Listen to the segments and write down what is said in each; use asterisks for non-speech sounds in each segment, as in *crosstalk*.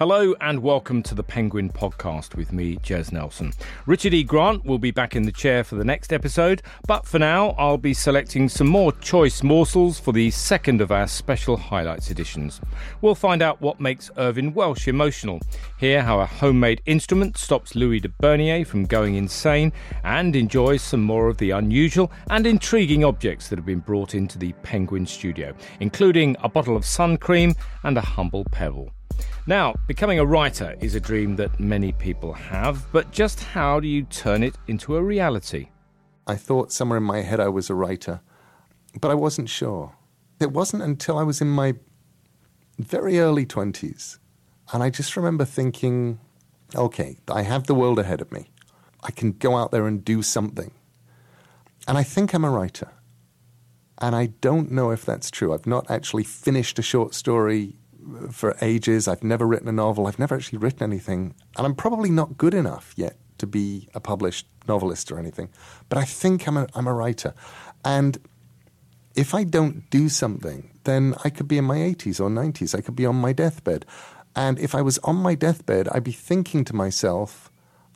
Hello and welcome to the Penguin Podcast with me, Jez Nelson. Richard E. Grant will be back in the chair for the next episode, but for now, I'll be selecting some more choice morsels for the second of our special highlights editions. We'll find out what makes Irvine Welsh emotional, hear how a homemade instrument stops Louis de Bernieres from going insane, and enjoy some more of the unusual and intriguing objects that have been brought into the Penguin studio, including a bottle of sun cream and a humble pebble. Now, becoming a writer is a dream that many people have, but just how do you turn it into a reality? I thought somewhere in my head I was a writer, but I wasn't sure. It wasn't until I was in my very early 20s, and I just remember thinking, okay, I have the world ahead of me. I can go out there and do something. And I think I'm a writer. And I don't know if that's true. I've not actually finished a short story for ages. I've never written a novel. I've never actually written anything. And I'm probably not good enough yet to be a published novelist or anything. But I think I'm a, I'm a writer. And if I don't do something, then I could be in my 80s or 90s. I could be on my deathbed. And if I was on my deathbed, I'd be thinking to myself,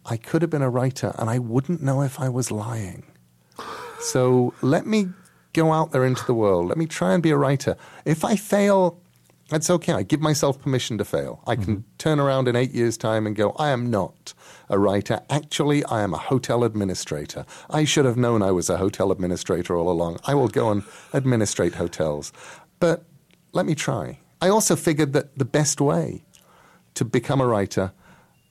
I could have been a writer and I wouldn't know if I was lying. So let me go out there into the world. Let me try and be a writer. If I fail, that's okay. I give myself permission to fail. I can mm-hmm. turn around in eight years' time and go, I am not a writer. Actually, I am a hotel administrator. I should have known I was a hotel administrator all along. I will go and administrate hotels. But let me try. I also figured that the best way to become a writer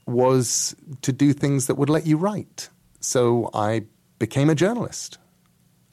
was to do things that would let you write. So I became a journalist.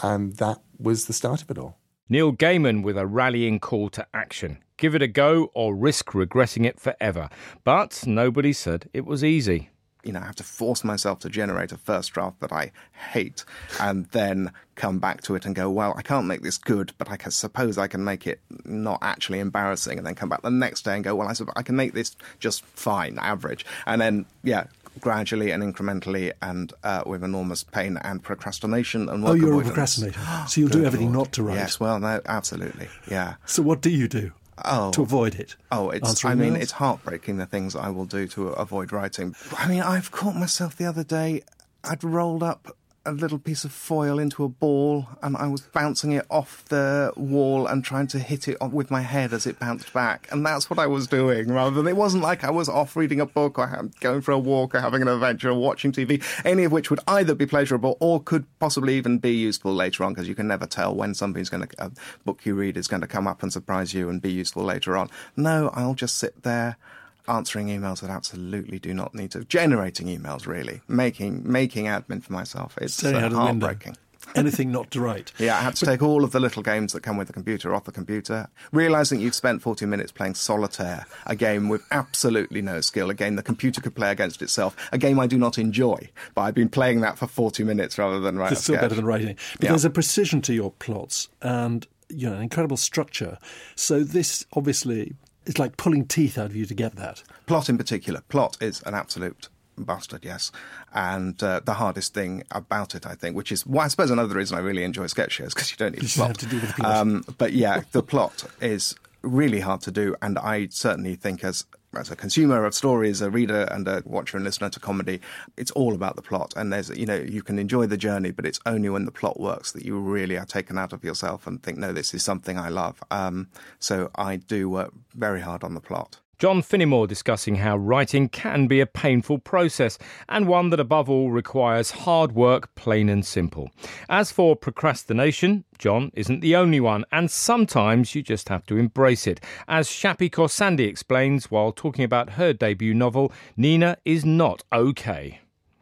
And that was the start of it all. Neil Gaiman with a rallying call to action. Give it a go or risk regretting it forever. But nobody said it was easy. You know, I have to force myself to generate a first draft that I hate and then come back to it and go, well, I can't make this good, but I can, suppose I can make it not actually embarrassing and then come back the next day and go, well, I, I can make this just fine, average. And then, yeah, gradually and incrementally and uh, with enormous pain and procrastination and oh you're avoidance. a procrastinator so you'll do everything Lord. not to write yes well no absolutely yeah so what do you do Oh, to avoid it. Oh, it's. I mean, it's heartbreaking the things I will do to avoid writing. I mean, I've caught myself the other day. I'd rolled up a little piece of foil into a ball and I was bouncing it off the wall and trying to hit it with my head as it bounced back. And that's what I was doing rather than it wasn't like I was off reading a book or going for a walk or having an adventure or watching TV, any of which would either be pleasurable or could possibly even be useful later on because you can never tell when something's going to, a book you read is going to come up and surprise you and be useful later on. No, I'll just sit there answering emails that absolutely do not need to, generating emails really, making making admin for myself. It's uh, heartbreaking. *laughs* Anything not to write. yeah, I had to but, take all of the little games that come with the computer off the computer. Realizing you've spent 40 minutes playing solitaire, a game with absolutely no skill, a game the computer could play against itself, a game I do not enjoy, but I've been playing that for 40 minutes rather than writing. It's still better than writing. But yeah. there's a precision to your plots and you know, an incredible structure. So this obviously it's like pulling teeth out of you to get that. Plot in particular. Plot is an absolute bastard, yes. And uh, the hardest thing about it, I think, which is, well, I suppose another reason I really enjoy sketch shows, because you don't need you plot. Have to do with plot. Um, but yeah, the plot is really hard to do. And I certainly think as as a consumer of stories, a reader and a watcher and listener to comedy, it's all about the plot. And there's, you know, you can enjoy the journey, but it's only when the plot works that you really are taken out of yourself and think, no, this is something I love. Um, so I do work very hard on the plot. John Finnemore discussing how writing can be a painful process and one that above all requires hard work, plain and simple. As for procrastination, John isn't the only one, and sometimes you just have to embrace it. As Shappi Khorsandi explains while talking about her debut novel, Nina is not okay.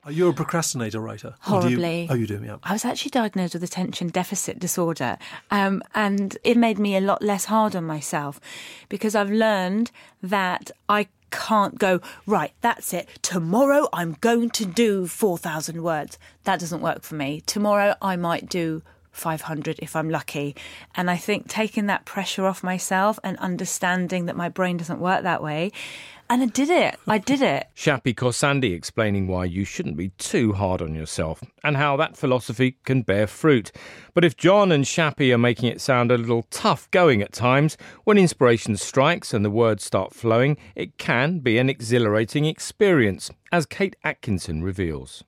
You're a procrastinator writer. Horribly. You, oh, you do, yeah. I was actually diagnosed with attention deficit disorder, um, and it made me a lot less hard on myself because I've learned that I can't go, right, that's it. Tomorrow I'm going to do 4,000 words. That doesn't work for me. Tomorrow I might do 500 if I'm lucky. And I think taking that pressure off myself and understanding that my brain doesn't work that way and I did it. I did it. *laughs* Shappi Khorsandi explaining why you shouldn't be too hard on yourself and how that philosophy can bear fruit. But if John and Shappi are making it sound a little tough going at times, when inspiration strikes and the words start flowing, it can be an exhilarating experience, as Kate Atkinson reveals.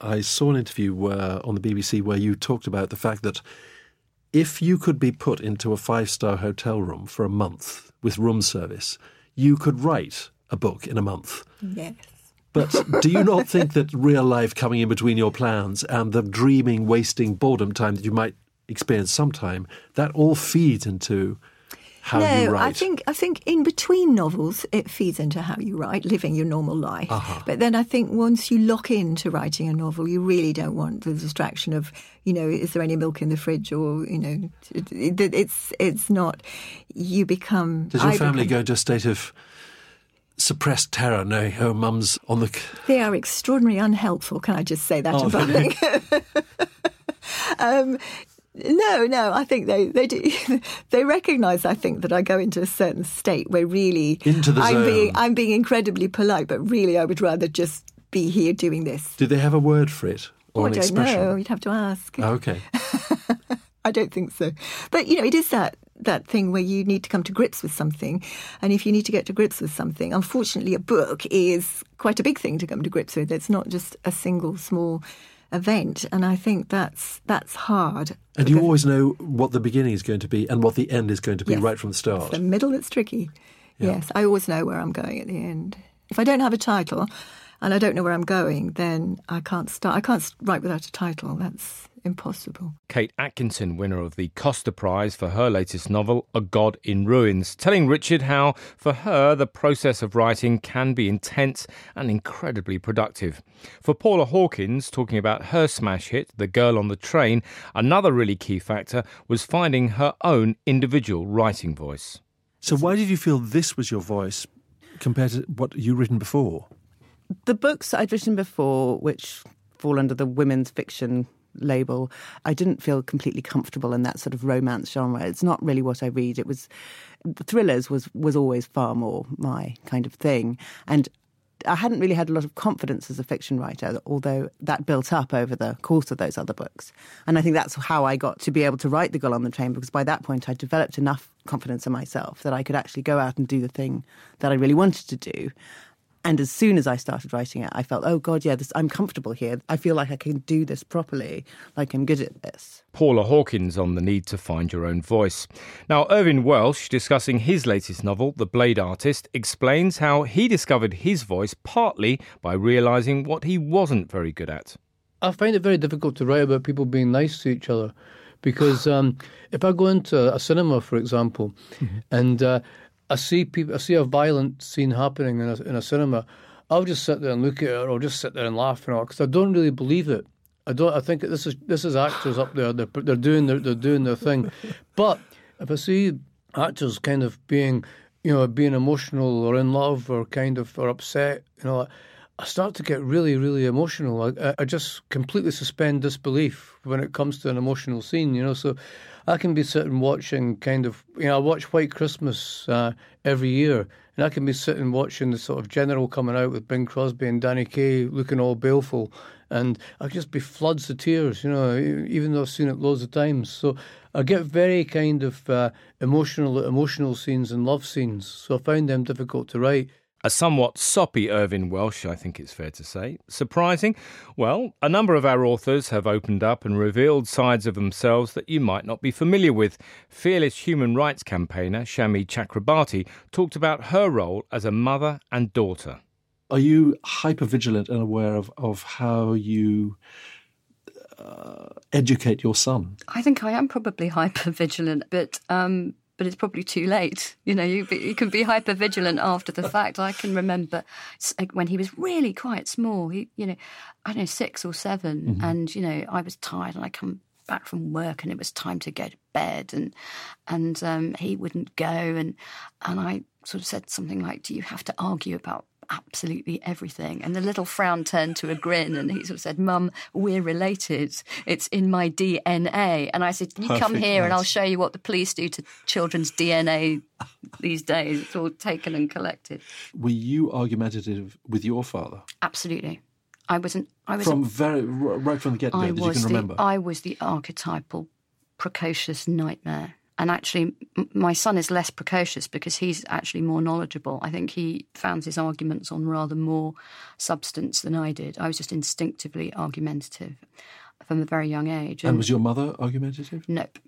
I saw an interview uh, on the BBC where you talked about the fact that if you could be put into a five star hotel room for a month with room service, you could write a book in a month. Yes. But do you not think that real life coming in between your plans and the dreaming, wasting boredom time that you might experience sometime, that all feeds into how no, you write? I think I think in between novels it feeds into how you write, living your normal life. Uh-huh. But then I think once you lock into writing a novel, you really don't want the distraction of, you know, is there any milk in the fridge or you know, it, it, it's it's not. You become. Does your I family become- go into a state of suppressed terror knowing her mum's on the. They are extraordinarily unhelpful. Can I just say that Oh, in public? *laughs* um, no, no. I think they they do. *laughs* they recognise. I think that I go into a certain state where really Into the I'm zone. being I'm being incredibly polite, but really I would rather just be here doing this. Do they have a word for it? Or Oh, I an don't expression? know. You'd have to ask. Oh, okay. *laughs* I don't think so. But you know, it is that that thing where you need to come to grips with something, and if you need to get to grips with something, unfortunately, a book is quite a big thing to come to grips with. It's not just a single small event, and I think that's that's hard. And you always know what the beginning is going to be and what the end is going to be Yes. right from the start. the middle that's tricky. Yes, I always know where I'm going at the end. If I don't have a title. And I don't know where I'm going, then I can't start. I can't write without a title. That's impossible. Kate Atkinson, winner of the Costa Prize for her latest novel, A God in Ruins, telling Richard how, for her, the process of writing can be intense and incredibly productive. For Paula Hawkins, talking about her smash hit, The Girl on the Train, another really key factor was finding her own individual writing voice. So, why did you feel this was your voice compared to what you'd written before? the books I'd written before, which fall under the women's fiction label, I didn't feel completely comfortable in that sort of romance genre. It's not really what I read. It was thrillers was was always far more my kind of thing, and I hadn't really had a lot of confidence as a fiction writer, although that built up over the course of those other books. And I think that's how I got to be able to write The Girl on the Train, because by that point I'd developed enough confidence in myself that I could actually go out and do the thing that I really wanted to do. And as soon as I started writing it, I felt, oh God, yeah, this, I'm comfortable here. I feel like I can do this properly, like I'm good at this. Paula Hawkins on the need to find your own voice. Now, Irvine Welsh, discussing his latest novel, The Blade Artist, explains how he discovered his voice partly by realising what he wasn't very good at. I find it very difficult to write about people being nice to each other because um, if I go into a cinema, for example, *laughs* and uh, I see people, I see a violent scene happening in a, in a cinema, I'll just sit there and look at it, or just sit there and laugh and all because I don't really believe it. I don't. I think this is this is actors up there. They're they're doing their they're doing their thing, *laughs* but if I see actors kind of being, you know, being emotional or in love or kind of or upset, you know. I start to get really, really emotional. I, I just completely suspend disbelief when it comes to an emotional scene, you know. So I can be sitting watching kind of, you know, I watch White Christmas uh, every year, and I can be sitting watching the sort of general coming out with Bing Crosby and Danny Kaye looking all baleful, and I just be floods of tears, you know, even though I've seen it loads of times. So I get very kind of uh, emotional, emotional scenes and love scenes. So I find them difficult to write. A somewhat soppy Irvine Welsh, I think it's fair to say. Surprising? Well, a number of our authors have opened up and revealed sides of themselves that you might not be familiar with. Fearless human rights campaigner Shami Chakrabarti talked about her role as a mother and daughter. Are you hyper vigilant and aware of, of how you uh, educate your son? I think I am probably *laughs* hyper vigilant, but um, but it's probably too late. You know, you, be, you can be hyper vigilant after the fact. I can remember when he was really quite small. He, you know, I don't know, six or 7 and you know, I was tired, and I come back from work, and it was time to go to bed, and and um, he wouldn't go, and and I sort of said something like, "Do you have to argue about?" Absolutely everything. And the little frown turned to a grin, and he sort of said, "Mum, we're related. It's in my DNA." And I said, "You come Perfect, here, and. I'll show you what the police do to children's DNA these days. It's all taken and collected." Were you argumentative with your father Absolutely. I wasn't. I was. from very right from the get go? I you was can the. remember. I was the archetypal precocious nightmare. And actually, my son is less precocious because he's actually more knowledgeable. I think he founds his arguments on rather more substance than I did. I was just instinctively argumentative from a very young age. and was your mother argumentative? Nope.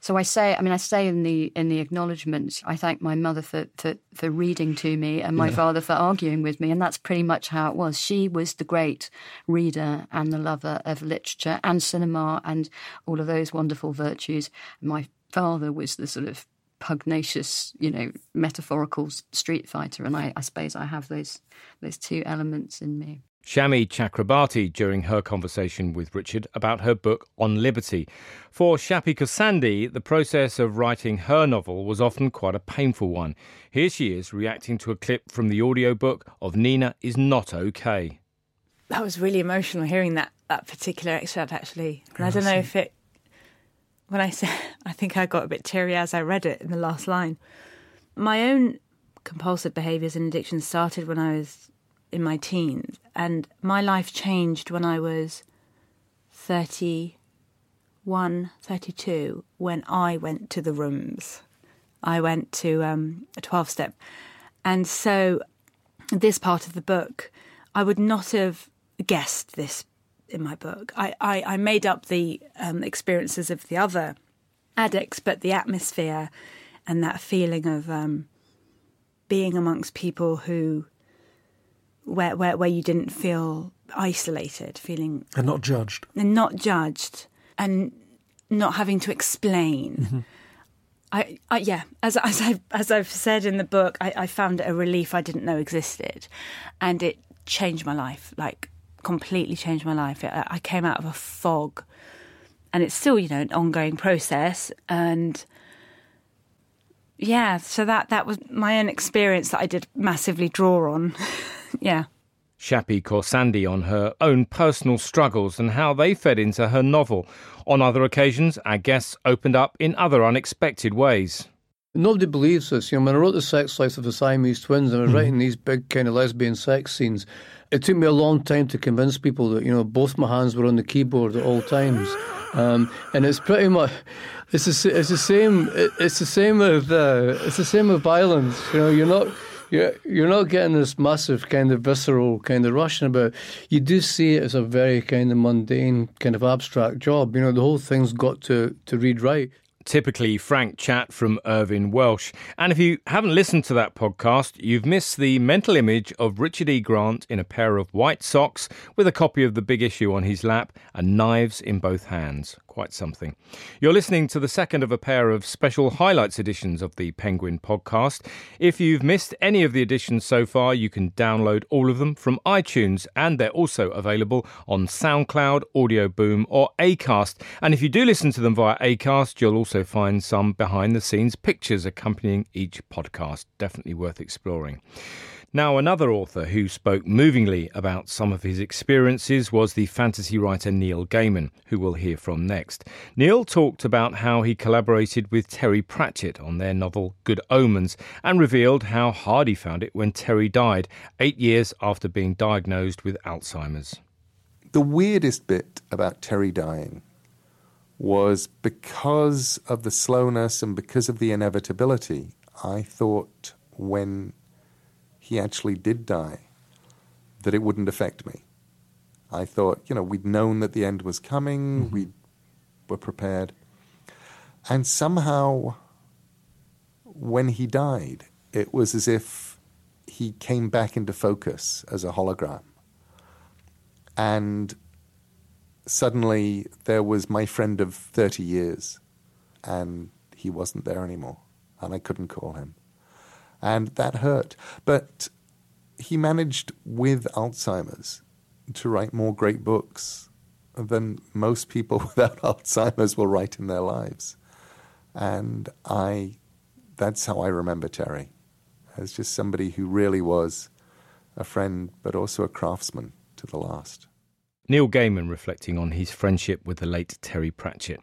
So I say, I mean, I say in the in the acknowledgements, I thank my mother for for, for reading to me and my father for arguing with me, and that's pretty much how it was. She was the great reader and the lover of literature and cinema and all of those wonderful virtues. My father was the sort of pugnacious, you know, metaphorical street fighter, and I, I suppose I have those those two elements in me. Shami Chakrabarti during her conversation with Richard about her book On Liberty. For Shappi Khorsandi, the process of writing her novel was often quite a painful one. Here she is reacting to a clip from the audiobook of Nina is Not Okay. That was really emotional hearing that that particular extract actually. And I oh, don't know if it when I *laughs* said I think I got a bit teary as I read it in the last line. My own compulsive behaviours and addictions started when I was in my teens and my life changed when I was 31, 32 when I went to the rooms. I went to um, a 12 step. And so this part of the book, I would not have guessed this in my book. I, I, I made up the um, experiences of the other addicts, but the atmosphere and that feeling of um, being amongst people who, where, where, where you didn't feel isolated, feeling And not judged. and not judged and not having to explain. I, I yeah, as as I've as I've said in the book, I, I found it a relief I didn't know existed, and it changed my life, like completely changed my life. I, I came out of a fog, and it's still you know an ongoing process, and yeah, so that that was my own experience that I did massively draw on. *laughs* yeah. Shappi Khorsandi on her own personal struggles and how they fed into her novel. On other occasions, our guests opened up in other unexpected ways. Nobody believes this. You know, when I wrote the sex life of the Siamese twins, and I was writing these big kind of lesbian sex scenes. It took me a long time to convince people that you know both my hands were on the keyboard at all times, um, and it's pretty much it's the, it's the same. It's the same with uh, it's the same with violence. You know, you're not. You're, you're not getting this massive kind of visceral kind of rushing about. You do see it as a very kind of mundane, kind of abstract job. You know, the whole thing's got to, to read right. Typically frank chat from Irvine Welsh. And if you haven't listened to that podcast, you've missed the mental image of Richard E. Grant in a pair of white socks with a copy of the big issue on his lap and knives in both hands. Quite something. You're listening to the second of a pair of special highlights editions of the Penguin podcast. If you've missed any of the editions so far, you can download all of them from iTunes and they're also available on SoundCloud, Audio Boom, or Acast. And if you do listen to them via Acast, you'll also find some behind the scenes pictures accompanying each podcast. Definitely worth exploring. Now, another author who spoke movingly about some of his experiences was the fantasy writer Neil Gaiman, who we'll hear from next. Neil talked about how he collaborated with Terry Pratchett on their novel Good Omens and revealed how hard he found it when Terry died, eight years after being diagnosed with Alzheimer's. The weirdest bit about Terry dying was because of the slowness and because of the inevitability, I thought when he actually did die that it wouldn't affect me. I thought, you know, we'd known that the end was coming, mm-hmm. we were prepared. And somehow, when he died, it was as if he came back into focus as a hologram. And suddenly there was my friend of 30 years, and he wasn't there anymore, and I couldn't call him. And that hurt. But he managed with Alzheimer's to write more great books than most people *laughs* without Alzheimer's will write in their lives. And I, that's how I remember Terry, as just somebody who really was a friend, but also a craftsman to the last. Neil Gaiman reflecting on his friendship with the late Terry Pratchett.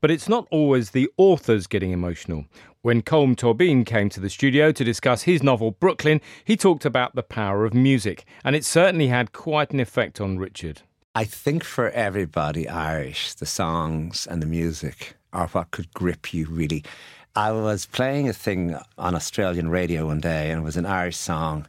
But it's not always the authors getting emotional. When Colm Tóibín came to the studio to discuss his novel Brooklyn, he talked about the power of music, and it certainly had quite an effect on Richard. I think for everybody Irish, the songs and the music are what could grip you really. I was playing a thing on Australian radio one day, and it was an Irish song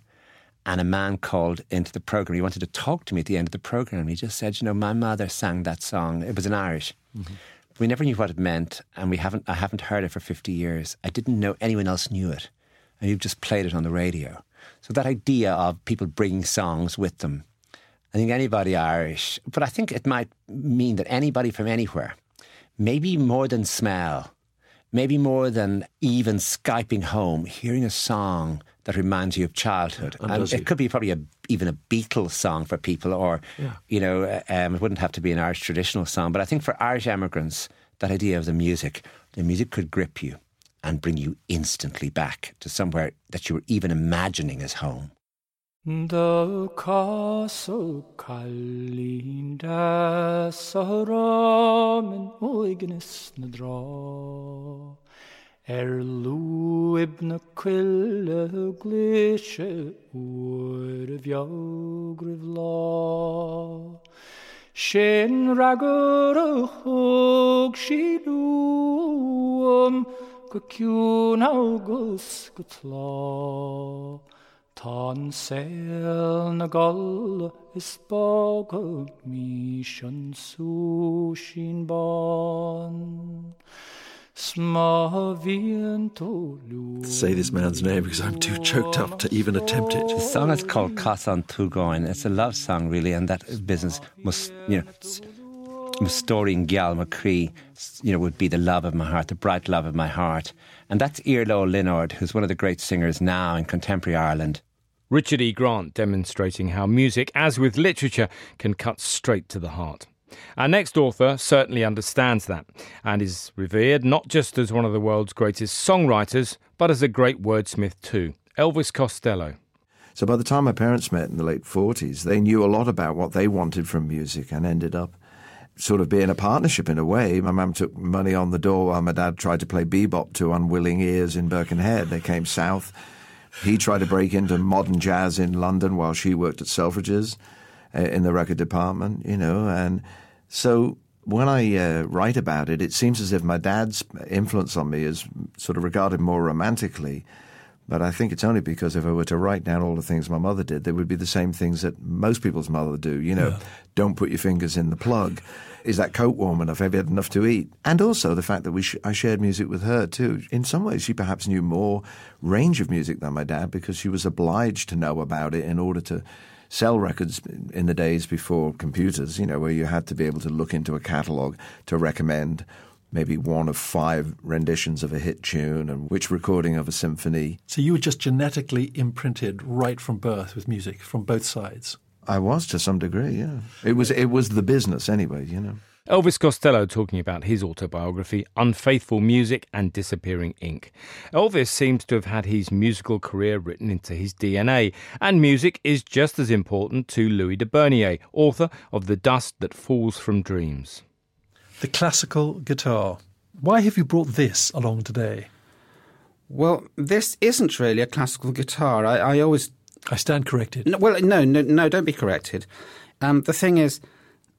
and a man called into the program. He wanted to talk to me at the end of the program. He just said, "You know, my mother sang that song. It was in Irish. Mm-hmm. We never knew what it meant, and we haven't. I haven't heard it for fifty years. I didn't know anyone else knew it, and you've just played it on the radio. So that idea of people bringing songs with them, I think anybody Irish, but I think it might mean that anybody from anywhere, maybe more than smell." Maybe more than even Skyping home, hearing a song that reminds you of childhood. And, and it could be probably a, even a Beatles song for people, or, yeah. you know, uh, um, it wouldn't have to be an Irish traditional song. But I think for Irish emigrants, that idea of the music, the music could grip you and bring you instantly back to somewhere that you were even imagining as home. The castle cuile gléise uair a bheagrih lá. Sin ragur a thug si luam go ciún agus go tlá. Tá saoil na gal is bága mí an sú sin ban. Say this man's name because I'm too choked up to even attempt it. The song is called Casadh an tSúgáin. It's a love song, really, and that business must, you know, story in Gyal McCree, you know, would be the love of my heart, the bright love of my heart. And that's Iarla Lionáird, who's one of the great singers now in contemporary Ireland. Richard E. Grant demonstrating how music, as with literature, can cut straight to the heart. Our next author certainly understands that and is revered not just as one of the world's greatest songwriters, but as a great wordsmith too. Elvis Costello. So by the time my parents met in the late 40s, they knew a lot about what they wanted from music and ended up sort of being a partnership in a way. My mum took money on the door while my dad tried to play bebop to unwilling ears in Birkenhead. They came south. He tried to break into modern jazz in London while she worked at Selfridges in the record department, you know, and so when I uh, write about it, it seems as if my dad's influence on me is sort of regarded more romantically. But I think it's only because if I were to write down all the things my mother did, they would be the same things that most people's mother do. You know, yeah. don't put your fingers in the plug. Is that coat warm enough? Have you had enough to eat? And also the fact that we sh- I shared music with her too. In some ways, she perhaps knew more range of music than my dad because she was obliged to know about it in order to sell records in the days before computers, you know, where you had to be able to look into a catalogue to recommend maybe one of five renditions of a hit tune and which recording of a symphony. So you were just genetically imprinted right from birth with music from both sides. I was to some degree, yeah. It was it was the business anyway, you know. Elvis Costello talking about his autobiography, Unfaithful Music and Disappearing Ink. Elvis seems to have had his musical career written into his DNA, and music is just as important to Louis de Bernieres, author of The Dust That Falls from Dreams. The classical guitar. Why have you brought this along today? Well, this isn't really a classical guitar. I, I always. I stand corrected. No, well, no, no, no, don't be corrected. Um, the thing is,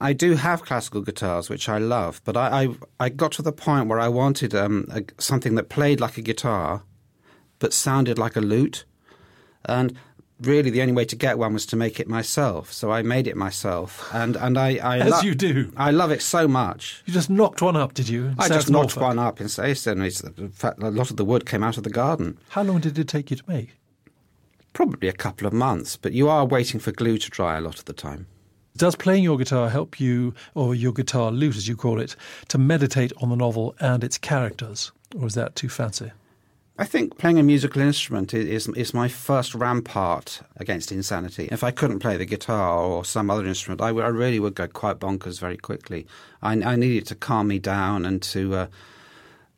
I do have classical guitars, which I love, but I I, I got to the point where I wanted um, a, something that played like a guitar, but sounded like a lute, and really the only way to get one was to make it myself. So I made it myself, and and I, I as lo- you do, I love it so much. You just knocked one up, did you? I just knocked one up in Sayson. In fact, a lot of the wood came out of the garden. How long did it take you to make? Probably a couple of months, but you are waiting for glue to dry a lot of the time. Does playing your guitar help you, or your guitar lute as you call it, to meditate on the novel and its characters? Or is that too fancy? I think playing a musical instrument is, is my first rampart against insanity. If I couldn't play the guitar or some other instrument, I, I really would go quite bonkers very quickly. I, I needed to calm me down and to uh,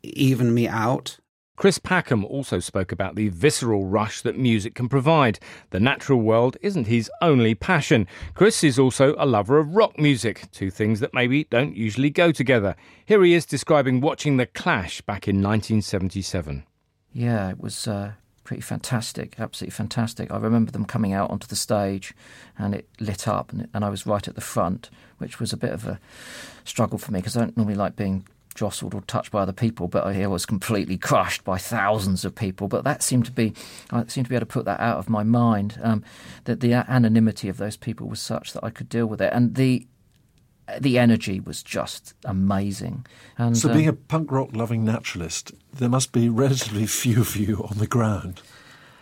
even me out. Chris Packham also spoke about the visceral rush that music can provide. The natural world isn't his only passion. Chris is also a lover of rock music, two things that maybe don't usually go together. Here he is describing watching The Clash back in 1977. Yeah, it was uh, pretty fantastic, absolutely fantastic. I remember them coming out onto the stage and it lit up, and, and I was right at the front, which was a bit of a struggle for me because I don't normally like being jostled or touched by other people, but I was completely crushed by thousands of people. But that seemed to be, I seemed to be able to put that out of my mind. Um, that the anonymity of those people was such that I could deal with it, and the the energy was just amazing. And, so, being um, a punk rock loving naturalist, there must be relatively *laughs* few of you on the ground.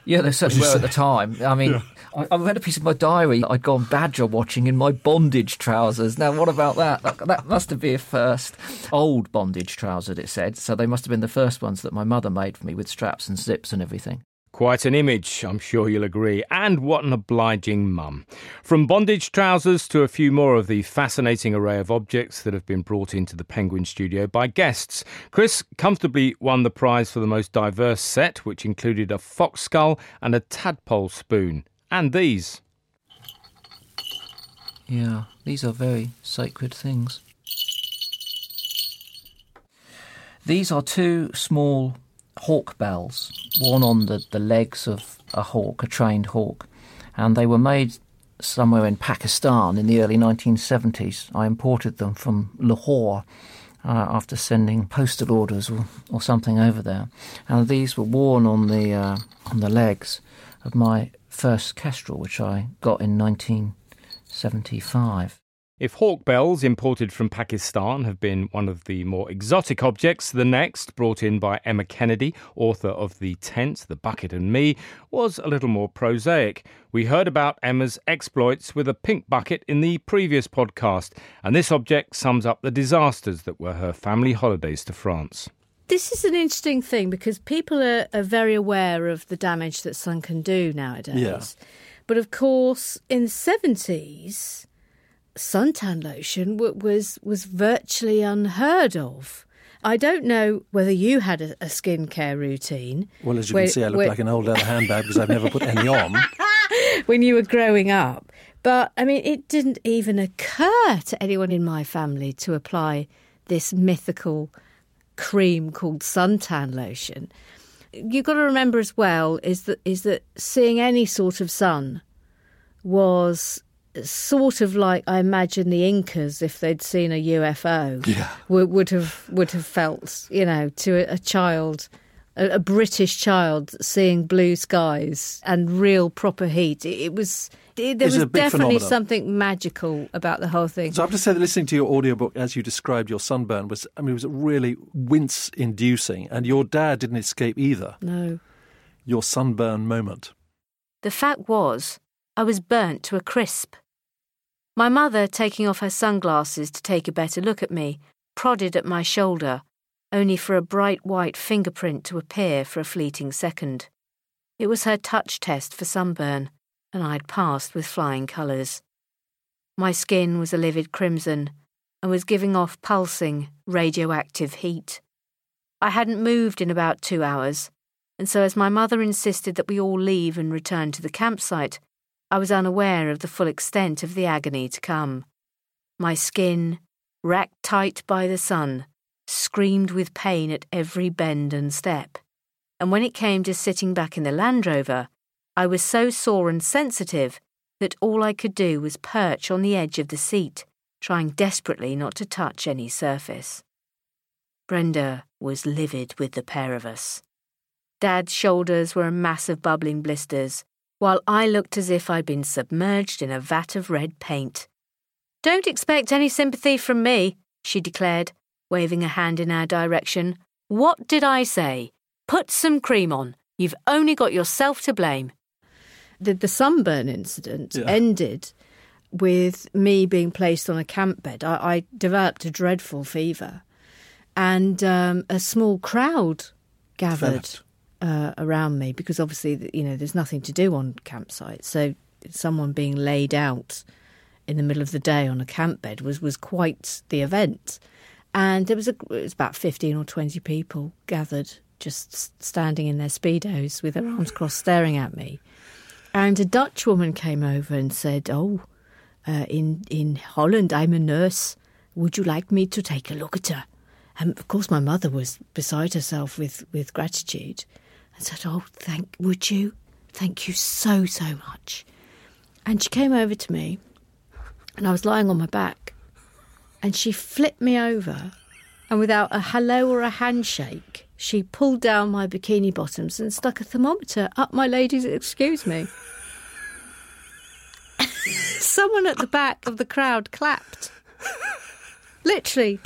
Yeah, there certainly were at the time. I mean, Yeah. I, I read a piece of my diary. I'd gone badger watching in my bondage trousers. Now, what about that? That, that must have been a first. Old bondage trousers, it said. So they must have been the first ones that my mother made for me with straps and zips and everything. Quite an image, I'm sure you'll agree. And what an obliging mum. From bondage trousers to a few more of the fascinating array of objects that have been brought into the Penguin studio by guests. Chris comfortably won the prize for the most diverse set, which included a fox skull and a tadpole spoon. And these. Yeah, these are very sacred things. These are two small hawk bells worn on the, the legs of a hawk, a trained hawk, and they were made somewhere in Pakistan in the early 1970s. I imported them from Lahore uh, after sending postal orders or, or something over there, and these were worn on the uh, on the legs of my first kestrel, which I got in 1975. If hawk bells imported from Pakistan have been one of the more exotic objects, the next, brought in by Emma Kennedy, author of The Tent, The Bucket and Me, was a little more prosaic. We heard about Emma's exploits with a pink bucket in the previous podcast, and this object sums up the disasters that were her family holidays to France. This is an interesting thing because people are, are very aware of the damage that sun can do nowadays. Yeah. But of course, in the 70s, suntan lotion w- was, was virtually unheard of. I don't know whether you had a, a skincare routine. Well, as you where- can see, I look where- like an old leather handbag because I've never put any on. *laughs* when you were growing up. But I mean, it didn't even occur to anyone in my family to apply this mythical cream called suntan lotion. You've got to remember as well is that is that seeing any sort of sun was sort of like I imagine the Incas if they'd seen a UFO Yeah. would, would have would have felt you know to a, a child a, a British child seeing blue skies and real proper heat it, it was it, there It's was definitely phenomenon. something magical about the whole thing So I have to say that listening to your audiobook as you described your sunburn was, I mean, it was really wince inducing. And your dad didn't escape either. no Your sunburn moment. The fact was, I was burnt to a crisp. My mother, taking off her sunglasses to take a better look at me, prodded at my shoulder, only for a bright white fingerprint to appear for a fleeting second. It was her touch test for sunburn, and I'd passed with flying colours. My skin was a livid crimson and was giving off pulsing, radioactive heat. I hadn't moved in about two hours, and so as my mother insisted that we all leave and return to the campsite, I was unaware of the full extent of the agony to come. My skin, racked tight by the sun, screamed with pain at every bend and step. And when it came to sitting back in the Land Rover, I was so sore and sensitive that all I could do was perch on the edge of the seat, trying desperately not to touch any surface. Brenda was livid with the pair of us. Dad's shoulders were a mass of bubbling blisters, while I looked as if I'd been submerged in a vat of red paint. Don't expect any sympathy from me, she declared, waving a hand in our direction. What did I say? Put some cream on. You've only got yourself to blame. The, the sunburn incident Yeah. ended with me being placed on a camp bed. I, I developed a dreadful fever, and um, a small crowd gathered uh, around me because obviously, you know, there's nothing to do on campsites. So someone being laid out in the middle of the day on a camp bed was, was quite the event. And there was, a, it was about 15 or 20 people gathered just standing in their Speedos with their arms crossed, staring at me. And a Dutch woman came over and said, Oh, uh, in, in Holland, I'm a nurse. Would you like me to take a look at her? And of course, my mother was beside herself with, with gratitude and said, Oh, thank, would you? Thank you so, so much. And she came over to me, and I was lying on my back, and she flipped me over, and without a hello or a handshake, she pulled down my bikini bottoms and stuck a thermometer up my lady's. Excuse me. *laughs* Someone at the back of the crowd clapped. Literally,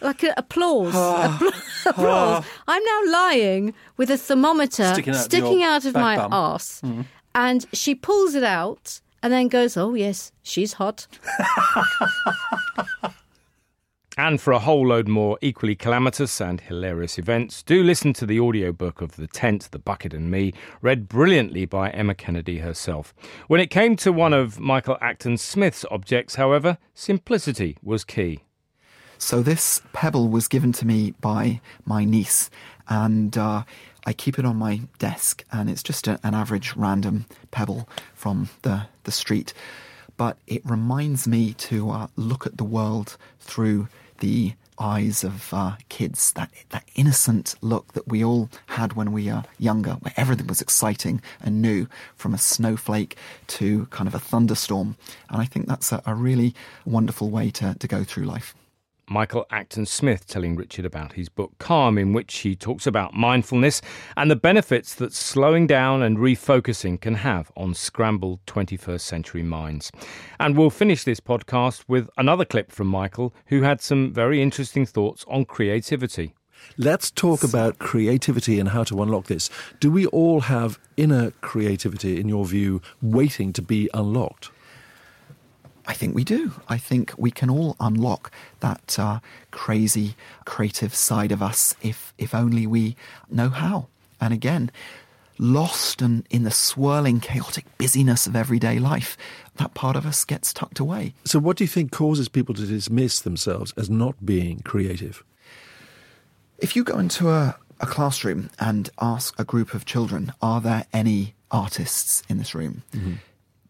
like a, applause. *sighs* Ah. *laughs* Applause. Ah. I'm now lying with a thermometer Sticking out of sticking out of my bum. arse, Mm. and she pulls it out and then goes, "Oh yes, she's hot." *laughs* And for a whole load more equally calamitous and hilarious events, do listen to the audiobook of The Tent, The Bucket and Me, read brilliantly by Emma Kennedy herself. When it came to one of Michael Acton Smith's objects, however, simplicity was key. So this pebble was given to me by my niece, and uh, I keep it on my desk. And it's just a, an average random pebble from the the street, but it reminds me to uh, look at the world through the eyes of uh, kids. That that innocent look that we all had when we were younger, where everything was exciting and new, from a snowflake to kind of a thunderstorm. And I think that's a, a really wonderful way to, to go through life. Michael Acton Smith telling Richard about his book Calm, in which he talks about mindfulness and the benefits that slowing down and refocusing can have on scrambled 21st century minds. And we'll finish this podcast with another clip from Michael, who had some very interesting thoughts on creativity. Let's talk about creativity and how to unlock this. Do we all have inner creativity, in your view, waiting to be unlocked? I think we do. I think we can all unlock that uh, crazy creative side of us if if only we know how. And again, lost and in the swirling, chaotic busyness of everyday life, that part of us gets tucked away. So, what do you think causes people to dismiss themselves as not being creative? If you go into a, a classroom and ask a group of children, are there any artists in this room?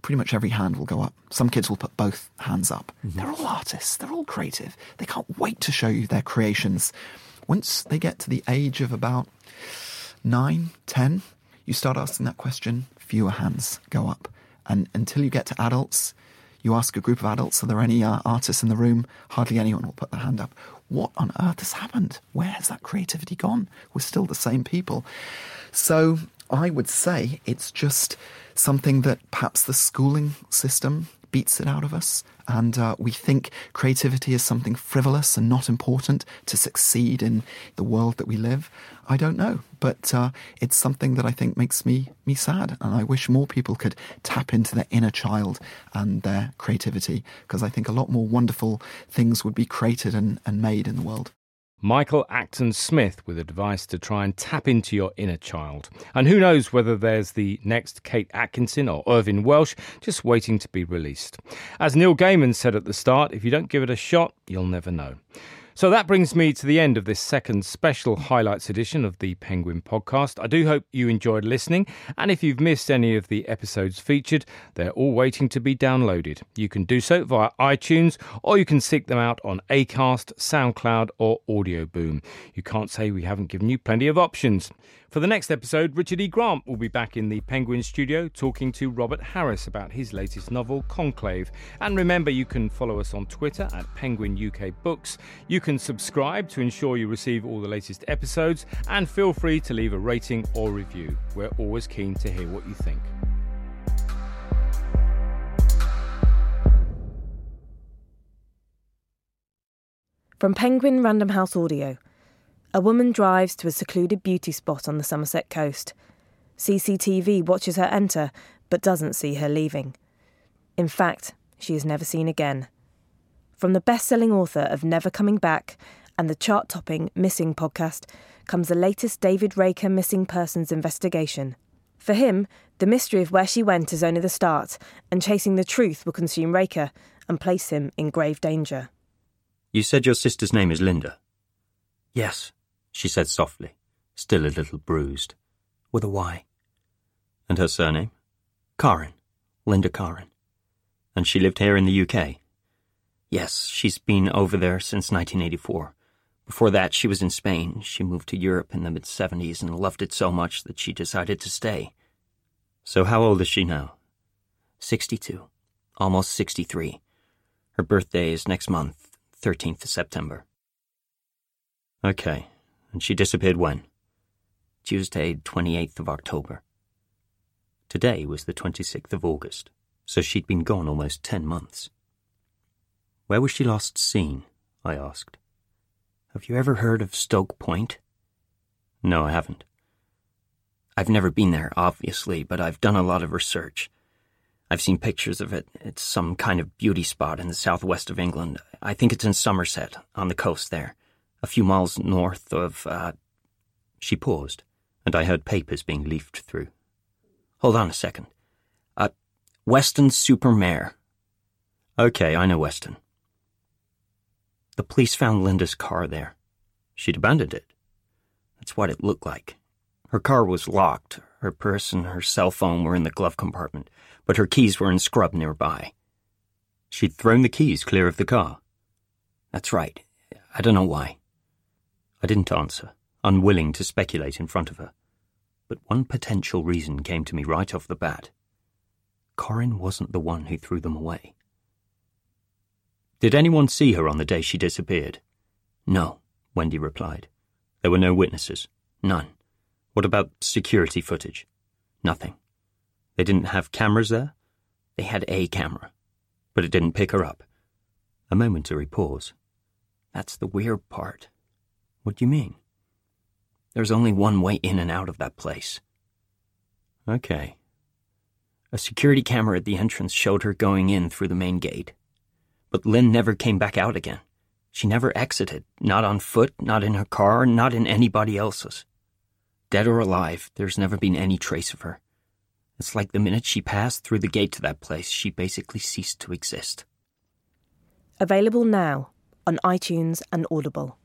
Pretty much every hand will go up. Some kids will put both hands up. They're all artists, they're all creative. They can't wait to show you their creations. Once they get to the age of about nine, ten, you start asking that question, fewer hands go up. And until you get to adults, you ask a group of adults, are there any uh, artists in the room? Hardly anyone will put their hand up. What on earth has happened? Where has that creativity gone? We're still the same people. So I would say it's just something that perhaps the schooling system beats it out of us. And uh, we think creativity is something frivolous and not important to succeed in the world that we live. I don't know, but uh, it's something that I think makes me me sad, and I wish more people could tap into their inner child and their creativity, because I think a lot more wonderful things would be created and, and made in the world. Michael Acton Smith with advice to try and tap into your inner child. And who knows whether there's the next Kate Atkinson or Irvine Welsh just waiting to be released. As Neil Gaiman said at the start, if you don't give it a shot, you'll never know. So that brings me to the end of this second special highlights edition of the Penguin podcast. I do hope you enjoyed listening, and if you've missed any of the episodes featured, they're all waiting to be downloaded. You can do so via iTunes, or you can seek them out on Acast, SoundCloud, or Audio Boom. You can't say we haven't given you plenty of options. For the next episode, Richard E. Grant will be back in the Penguin studio talking to Robert Harris about his latest novel, Conclave. And remember, you can follow us on Twitter at Penguin UK Books. You can subscribe to ensure you receive all the latest episodes, and feel free to leave a rating or review. We're always keen to hear what you think. From Penguin Random House Audio. A woman drives to a secluded beauty spot on the Somerset coast. CCTV watches her enter, but doesn't see her leaving. In fact, she is never seen again. From the best selling author of Never Coming Back and the chart topping Missing podcast comes the latest David Raker missing persons investigation. For him, the mystery of where she went is only the start, and chasing the truth will consume Raker and place him in grave danger. You said your sister's name is Linda? Yes, she said softly. still a little bruised, with a Y. And her surname? Karin, Linda Karin. And she lived here in the UK? Yes, she's been over there since 1984. Before that, she was in Spain. She moved to Europe in the mid 70s and loved it so much that she decided to stay. So, how old is she now? 62. Almost 63. Her birthday is next month, 13th of September. Okay, and she disappeared when? Tuesday, 28th of October. Today was the 26th of August, so she'd been gone almost 10 months. Where was she last seen? I asked. Have you ever heard of Stoke Point? No, I haven't. I've never been there, obviously, but I've done a lot of research. I've seen pictures of it. It's some kind of beauty spot in the southwest of England. I think it's in Somerset, on the coast there, a few miles north of. Uh... She paused, and I heard papers being leafed through. Hold on a second. Uh, Weston super Mare. Okay, I know Weston. The police found Linda's car there. She'd abandoned it. That's what it looked like. Her car was locked. Her purse and her cell phone were in the glove compartment, but her keys were in scrub nearby. She'd thrown the keys clear of the car. That's right. I don't know why. I didn't answer, unwilling to speculate in front of her. But one potential reason came to me right off the bat. Corin wasn't the one who threw them away. Did anyone see her on the day she disappeared? No, Wendy replied. There were no witnesses. None. What about security footage? Nothing. They didn't have cameras there? They had a camera, but it didn't pick her up. A momentary pause. That's the weird part. What do you mean? There's only one way in and out of that place. Okay. A security camera at the entrance showed her going in through the main gate. But Lynn never came back out again. She never exited, not on foot, not in her car, not in anybody else's. Dead or alive, there's never been any trace of her. It's like the minute she passed through the gate to that place, she basically ceased to exist. Available now on iTunes and Audible.